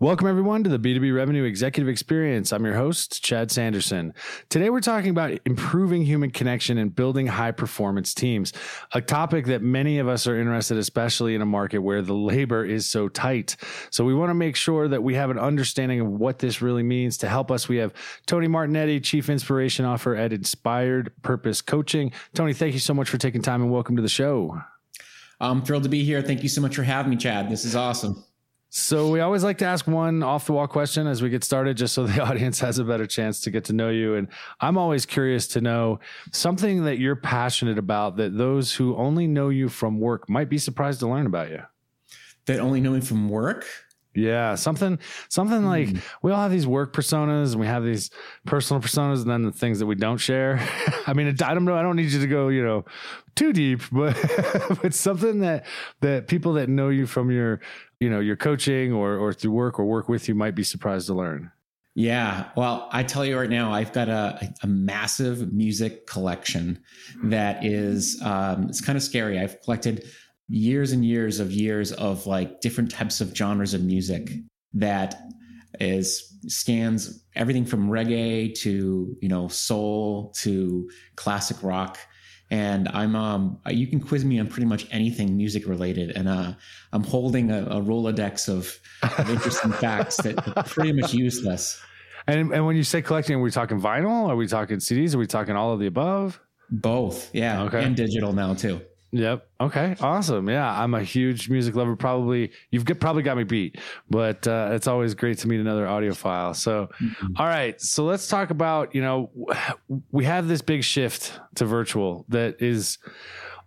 Welcome, everyone, to the B2B Revenue Executive Experience. I'm your host, Chad Sanderson. Today, we're talking about improving human connection and building high performance teams, a topic that many of us are interested, especially in a market where the labor is so tight. So, we want to make sure that we have an understanding of what this really means. To help us, we have Tony Martignetti, Chief Inspiration Officer at Inspired Purpose Coaching. Tony, thank you so much for taking time and welcome to the show. I'm thrilled to be here. Thank you so much for having me, Chad. This is awesome. So we always like to ask one off the wall question as we get started, just so the audience has a better chance to get to know you. And I'm always curious to know something that you're passionate about that those who only know you from work might be surprised to learn about you. That only know me from work? Yeah, something something mm. like we all have these work personas and we have these personal personas and then the things that we don't share. I mean, I don't know, I don't need you to go, you know, too deep, but but something that that people that know you from your, you know, your coaching or or through work or work with you might be surprised to learn. Yeah. Well, I tell you right now, I've got a, a massive music collection that is, um, it's kind of scary. I've collected years and years of years of like different types of genres of music that is scans everything from reggae to you know soul to classic rock. And i'm um you can quiz me on pretty much anything music related. And uh i'm holding a, a rolodex of, of interesting facts that are pretty much useless. And and when you say collecting are we talking vinyl? Are we talking cds are we talking all of the above? Both. Yeah. Okay. And digital now too Yep. Okay. Awesome. Yeah, I'm a huge music lover. Probably you've get, probably got me beat, but uh, it's always great to meet another audiophile. So, mm-hmm. all right. So let's talk about you know we have this big shift to virtual that is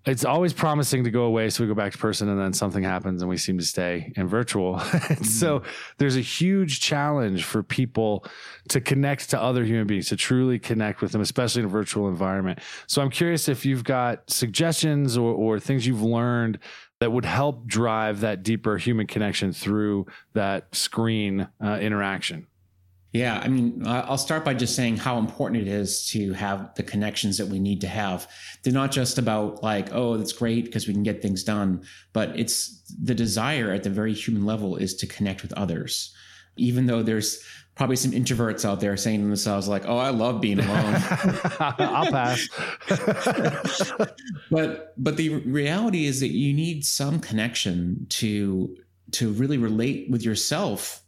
it's always promising to go away. So we go back to person and then something happens and we seem to stay in virtual. mm-hmm. So there's a huge challenge for people to connect to other human beings, to truly connect with them, especially in a virtual environment. So I'm curious if you've got suggestions or, or things you've learned that would help drive that deeper human connection through that screen uh, interaction. Yeah, I mean, I'll start by just saying how important it is to have the connections that we need to have. They're not just about like, oh, that's great because we can get things done, but it's the desire at the very human level is to connect with others. Even though there's probably some introverts out there saying to themselves like, "Oh, I love being alone." I'll pass. but but the reality is that you need some connection to to really relate with yourself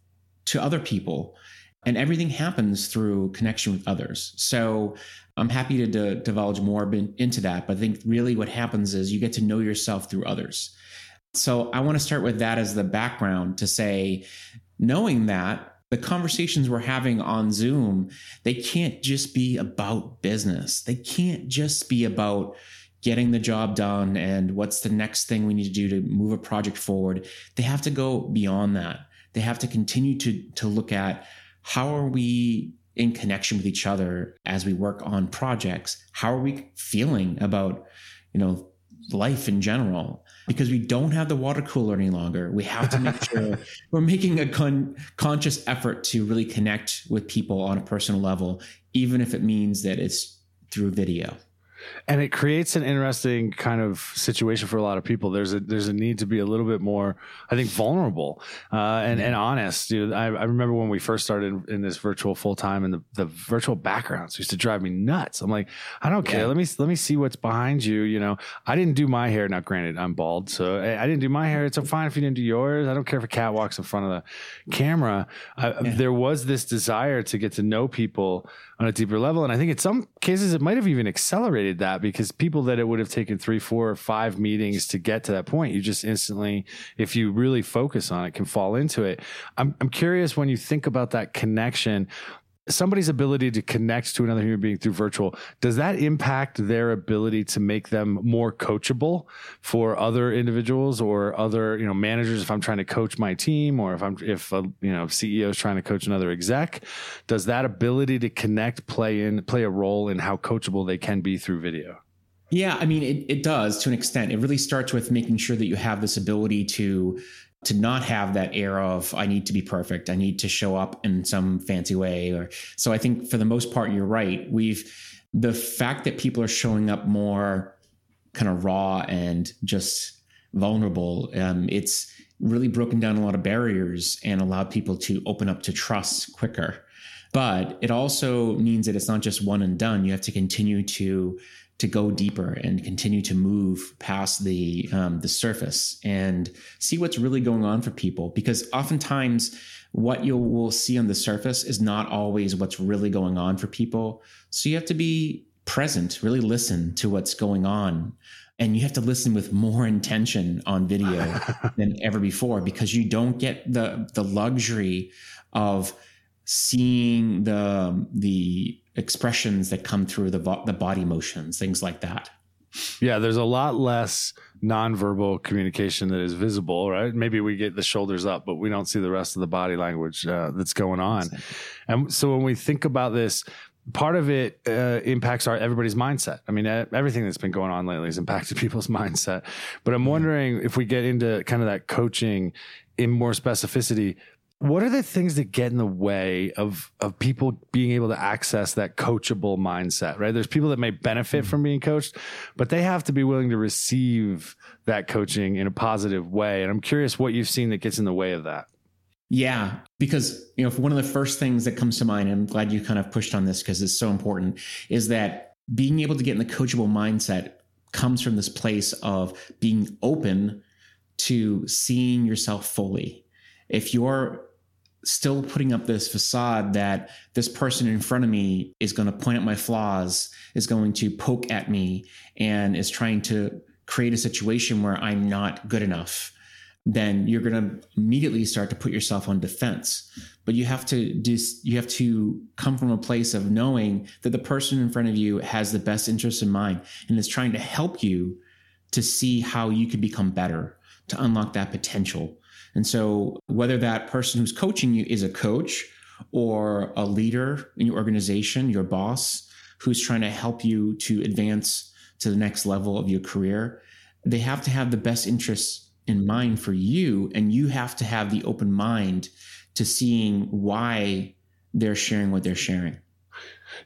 to other people and everything happens through connection with others. So I'm happy to divulge more into that. But I think really what happens is you get to know yourself through others. So I want to start with that as the background to say, knowing that the conversations we're having on Zoom, they can't just be about business. They can't just be about getting the job done and what's the next thing we need to do to move a project forward. They have to go beyond that. They have to continue to, to look at how are we in connection with each other as we work on projects? How are we feeling about, you know, life in general? Because we don't have the water cooler any longer. We have to make sure we're making a con- conscious effort to really connect with people on a personal level, even if it means that it's through video and it creates an interesting kind of situation for a lot of people. There's a there's a need to be a little bit more, I think, vulnerable uh, and and honest. Dude, I, I remember when we first started in, this virtual full time, and the, the virtual backgrounds used to drive me nuts. I'm like, I don't care. Yeah. Let me let me see what's behind you. You know, I didn't do my hair. Now, granted, I'm bald, so I, I didn't do my hair. It's fine if you didn't do yours. I don't care if a cat walks in front of the camera. I, yeah. There was this desire to get to know people on a deeper level. And I think in some cases it might have even accelerated that because people that it would have taken three, four, or five meetings to get to that point, you just instantly, if you really focus on it, can fall into it. I'm, I'm curious when you think about that connection, somebody's ability to connect to another human being through virtual does that impact their ability to make them more coachable for other individuals or other you know managers if i'm trying to coach my team or if i'm if a you know ceo is trying to coach another exec does that ability to connect play in play a role in how coachable they can be through video Yeah, I mean, it, it does to an extent. It really starts with making sure that you have this ability to to not have that air of I need to be perfect, I need to show up in some fancy way. Or so I think for the most part, you're right. We've the fact that people are showing up more kind of raw and just vulnerable. Um, it's really broken down a lot of barriers and allowed people to open up to trust quicker. But it also means that it's not just one and done. You have to continue to to go deeper and continue to move past the um, the surface and see what's really going on for people. Because oftentimes, what you will see on the surface is not always what's really going on for people. So you have to be present, really listen to what's going on. And you have to listen with more intention on video than ever before because you don't get the the luxury of seeing the the expressions that come through the the body motions, things like that. Yeah, there's a lot less nonverbal communication that is visible, right? Maybe we get the shoulders up, but we don't see the rest of the body language uh, that's going on. And so when we think about this, part of it uh, impacts our everybody's mindset. I mean, everything that's been going on lately has impacted people's mindset. But I'm wondering if we get into kind of that coaching in more specificity, what are the things that get in the way of of people being able to access that coachable mindset right? There's people that may benefit mm-hmm. from being coached but they have to be willing to receive that coaching in a positive way. And i'm curious what you've seen that gets in the way of that. Yeah because you know one of the first things that comes to mind and i'm glad you kind of pushed on this because it's so important is that being able to get in the coachable mindset comes from this place of being open to seeing yourself fully. If you're still putting up this facade that this person in front of me is going to point out my flaws, is going to poke at me, and is trying to create a situation where I'm not good enough, then you're going to immediately start to put yourself on defense. But you have to do, you have to come from a place of knowing that the person in front of you has the best interest in mind and is trying to help you to see how you can become better, to unlock that potential and so, whether that person who's coaching you is a coach or a leader in your organization, your boss, who's trying to help you to advance to the next level of your career, they have to have the best interests in mind for you. And you have to have the open mind to seeing why they're sharing what they're sharing.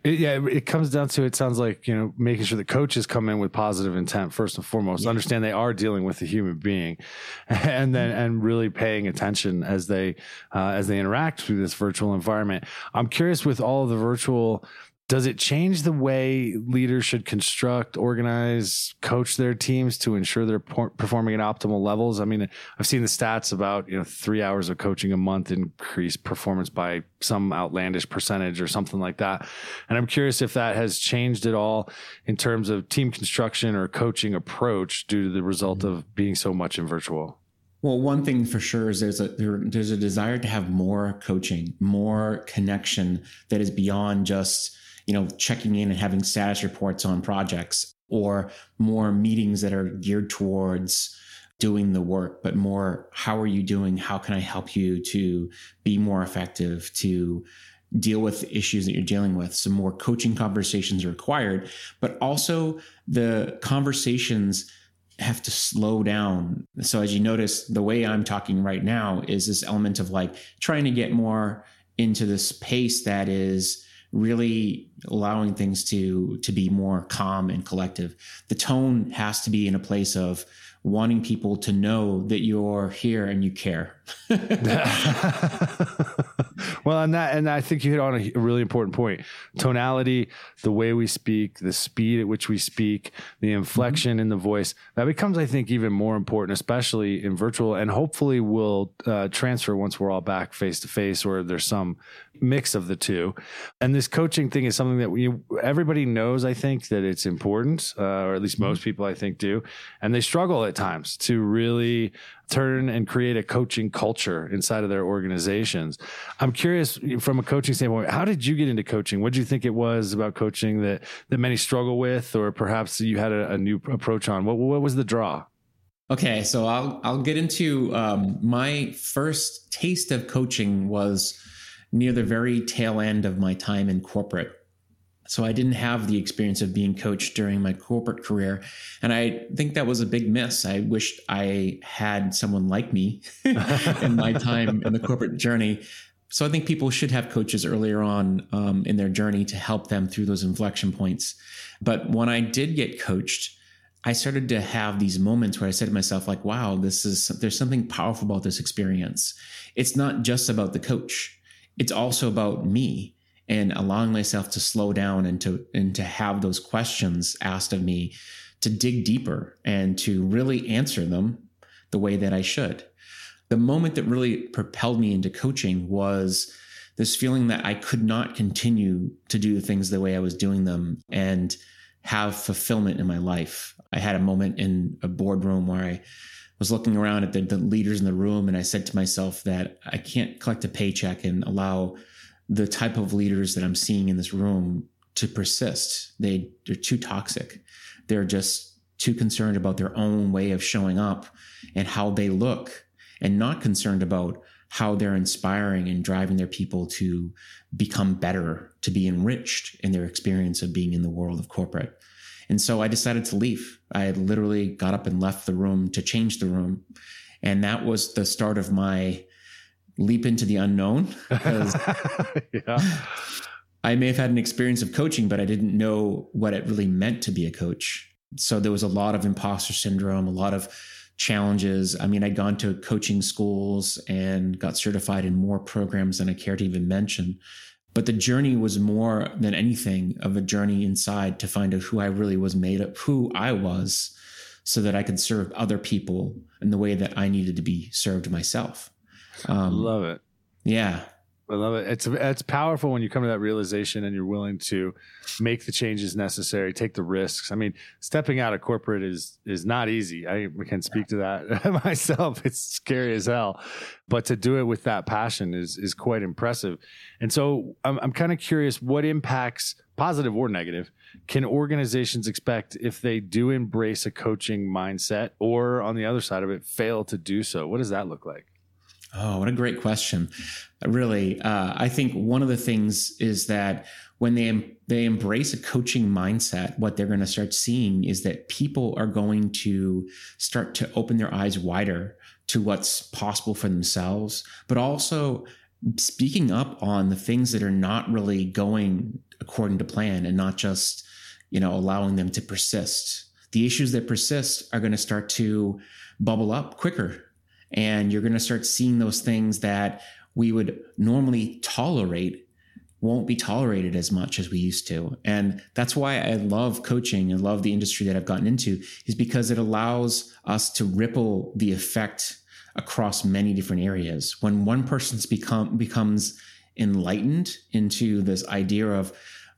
It, yeah, it comes down to it sounds like you know making sure the coaches come in with positive intent first and foremost. Yeah. Understand they are dealing with a human being, and then mm-hmm. and really paying attention as they uh, as they interact through this virtual environment. I'm curious with all of the virtual does it change the way leaders should construct, organize, coach their teams to ensure they're performing at optimal levels? I mean, I've seen the stats about, you know, three hours of coaching a month increase performance by some outlandish percentage or something like that. And I'm curious if that has changed at all in terms of team construction or coaching approach due to the result mm-hmm. of being so much in virtual. Well, one thing for sure is there's a there, there's a desire to have more coaching, more connection that is beyond just you know, checking in and having status reports on projects or more meetings that are geared towards doing the work, but more how are you doing? How can I help you to be more effective, to deal with issues that you're dealing with? Some more coaching conversations are required, but also the conversations have to slow down. So as you notice, the way I'm talking right now is this element of like trying to get more into this pace that is really allowing things to to be more calm and collective. The tone has to be in a place of wanting people to know that you're here and you care well, and that, and I think you hit on a really important point: tonality, the way we speak, the speed at which we speak, the inflection mm-hmm. in the voice. That becomes, I think, even more important, especially in virtual, and hopefully will uh, transfer once we're all back face to face, or there's some mix of the two. And this coaching thing is something that we everybody knows. I think that it's important, uh, or at least most mm-hmm. people I think do, and they struggle at times to really turn and create a coaching culture inside of their organizations. I'm curious from a coaching standpoint, how did you get into coaching? What do you think it was about coaching that that many struggle with, or perhaps you had a, a new approach on? What what was the draw? Okay, so I'll I'll get into um, my first taste of coaching was near the very tail end of my time in corporate. So I didn't have the experience of being coached during my corporate career. And I think that was a big miss. I wished I had someone like me in my time in the corporate journey. So I think people should have coaches earlier on um, in their journey to help them through those inflection points. But when I did get coached, I started to have these moments where I said to myself, like, wow, this is, there's something powerful about this experience. It's not just about the coach. It's also about me and allowing myself to slow down and to and to have those questions asked of me to dig deeper and to really answer them the way that I should. The moment that really propelled me into coaching was this feeling that I could not continue to do the things the way I was doing them and have fulfillment in my life. I had a moment in a boardroom where I was looking around at the, the leaders in the room and I said to myself that I can't collect a paycheck and allow the type of leaders that I'm seeing in this room to persist. They they're too toxic. They're just too concerned about their own way of showing up and how they look and not concerned about how they're inspiring and driving their people to become better, to be enriched in their experience of being in the world of corporate. And so I decided to leave. I literally got up and left the room to change the room. And that was the start of my leap into the unknown yeah. I may have had an experience of coaching, but I didn't know what it really meant to be a coach. So there was a lot of imposter syndrome, a lot of challenges. I mean, I'd gone to coaching schools and got certified in more programs than I care to even mention. But the journey was more than anything of a journey inside to find out who I really was made of, who I was, so that I could serve other people in the way that I needed to be served myself. Um, love it. Yeah. I love it. It's it's powerful when you come to that realization and you're willing to make the changes necessary, take the risks. I mean, stepping out of corporate is is not easy. I can speak to that myself. It's scary as hell, but to do it with that passion is is quite impressive. And so I'm I'm kind of curious what impacts positive or negative can organizations expect if they do embrace a coaching mindset or on the other side of it fail to do so? What does that look like? Oh, what a great question. Really, uh, I think one of the things is that when they they embrace a coaching mindset, what they're going to start seeing is that people are going to start to open their eyes wider to what's possible for themselves, but also speaking up on the things that are not really going according to plan and not just, you know, allowing them to persist. The issues that persist are going to start to bubble up quicker and you're going to start seeing those things that we would normally tolerate won't be tolerated as much as we used to. And that's why I love coaching and love the industry that I've gotten into is because it allows us to ripple the effect across many different areas. When one person's become becomes enlightened into this idea of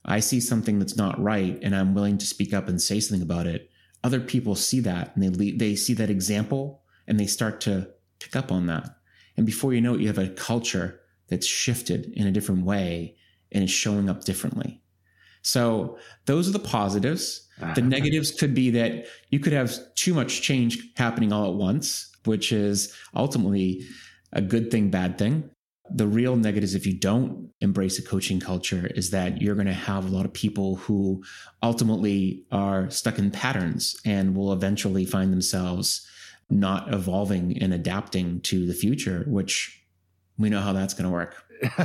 I see something that's not right and I'm willing to speak up and say something about it, other people see that and they they see that example and they start to pick up on that. And before you know it, you have a culture that's shifted in a different way and is showing up differently. So those are the positives. Ah, the negatives could be that you could have too much change happening all at once, which is ultimately a good thing, bad thing. The real negatives, if you don't embrace a coaching culture, is that you're going to have a lot of people who ultimately are stuck in patterns and will eventually find themselves not evolving and adapting to the future, which we know how that's going to work.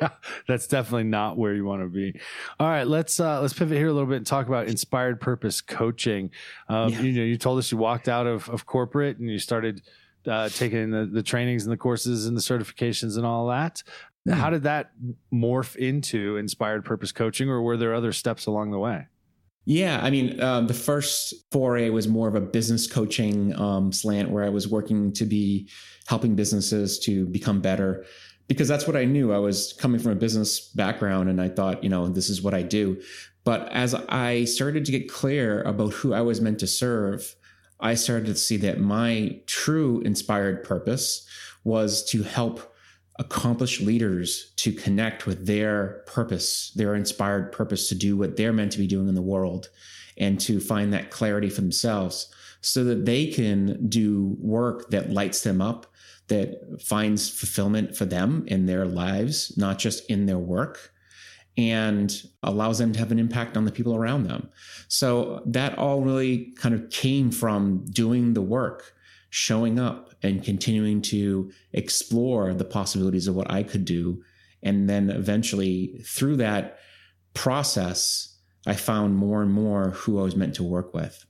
yeah, that's definitely not where you want to be. All right, let's uh, let's pivot here a little bit and talk about inspired purpose coaching. Um, yeah. You know, you told us you walked out of, of corporate and you started uh, taking the, the trainings and the courses and the certifications and all that. Mm. How did that morph into inspired purpose coaching, or were there other steps along the way? Yeah, I mean, um, the first foray was more of a business coaching um, slant where I was working to be helping businesses to become better because that's what I knew. I was coming from a business background and I thought, you know, this is what I do. But as I started to get clear about who I was meant to serve, I started to see that my true inspired purpose was to help accomplished leaders to connect with their purpose, their inspired purpose to do what they're meant to be doing in the world and to find that clarity for themselves so that they can do work that lights them up, that finds fulfillment for them in their lives, not just in their work. and allows them to have an impact on the people around them. So that all really kind of came from doing the work, showing up and continuing to explore the possibilities of what I could do. And then eventually through that process, I found more and more who I was meant to work with.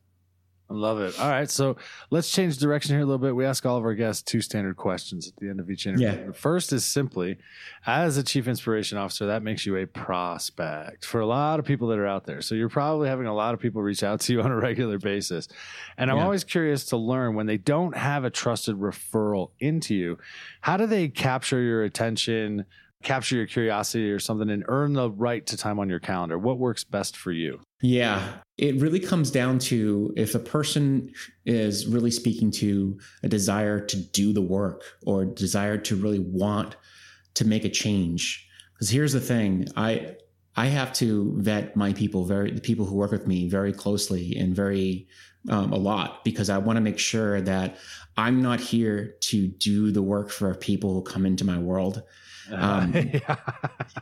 Love it. All right. So let's change direction here a little bit. We ask all of our guests two standard questions at the end of each interview. Yeah. The first is simply, as a chief inspiration officer, that makes you a prospect for a lot of people that are out there. So you're probably having a lot of people reach out to you on a regular basis. And I'm yeah. always curious to learn when they don't have a trusted referral into you, how do they capture your attention? Capture your curiosity or something and earn the right to time on your calendar? What works best for you? Yeah, it really comes down to if a person is really speaking to a desire to do the work or desire to really want to make a change. Because here's the thing, I I have to vet my people very the people who work with me very closely and very um, a lot because I want to make sure that I'm not here to do the work for people who come into my world. Um, yeah.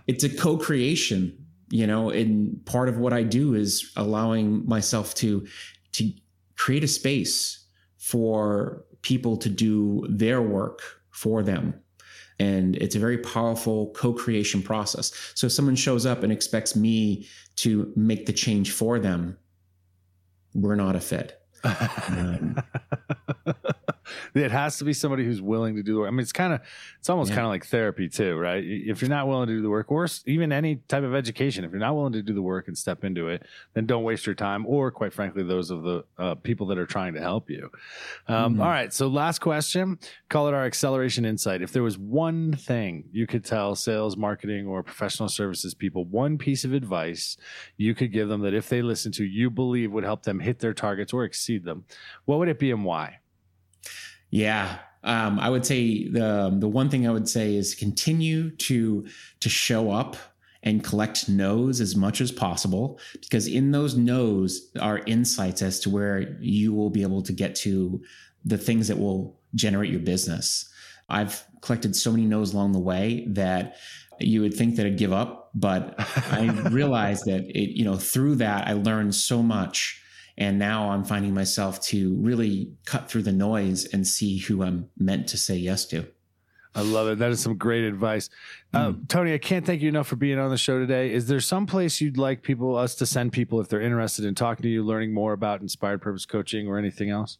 It's a co-creation, you know, and part of what I do is allowing myself to to create a space for people to do their work for them. And it's a very powerful co-creation process. So if someone shows up and expects me to make the change for them, we're not a fit. Um, it has to be somebody who's willing to do the work. I mean, it's kind of, it's almost yeah. kind of like therapy too, right? If you're not willing to do the work, or even any type of education, if you're not willing to do the work and step into it, then don't waste your time, or quite frankly, those of the uh, people that are trying to help you. Um, mm-hmm. all right. So, last question, call it our acceleration insight. If there was one thing you could tell sales, marketing, or professional services people, one piece of advice you could give them that if they listen to, you believe would help them hit their targets or exceed them, what would it be and why? Yeah. Um, I would say the the one thing I would say is continue to to show up and collect no's as much as possible because in those no's are insights as to where you will be able to get to the things that will generate your business. I've collected so many no's along the way that you would think that I'd give up, but I realized that it, you know, through that I learned so much and now I'm finding myself to really cut through the noise and see who I'm meant to say yes to. I love it. That is some great advice. Uh, mm. Tony, I can't thank you enough for being on the show today. Is there some place you'd like people, us to send people if they're interested in talking to you, learning more about inspired purpose coaching or anything else?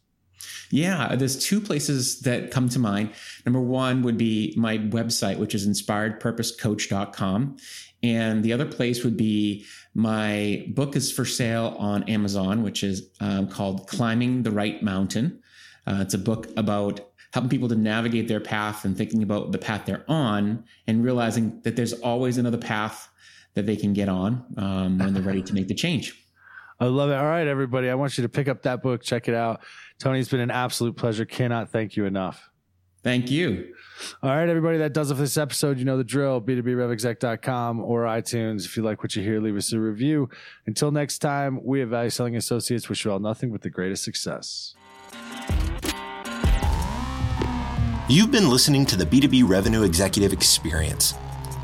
Yeah, there's two places that come to mind. Number one would be my website, which is inspiredpurposecoach.com. And the other place would be my book is for sale on Amazon, which is um, called Climbing the Right Mountain. Uh, it's a book about helping people to navigate their path and thinking about the path they're on and realizing that there's always another path that they can get on um, when they're ready to make the change. I love it. All right, everybody. I want you to pick up that book, check it out. Tony, it's been an absolute pleasure. Cannot thank you enough. Thank you. All right, everybody. That does it for this episode. You know the drill. B2BRevExec.com or iTunes. If you like what you hear, leave us a review. Until next time, we at Value Selling Associates wish you all nothing but the greatest success. You've been listening to the B2B Revenue Executive Experience.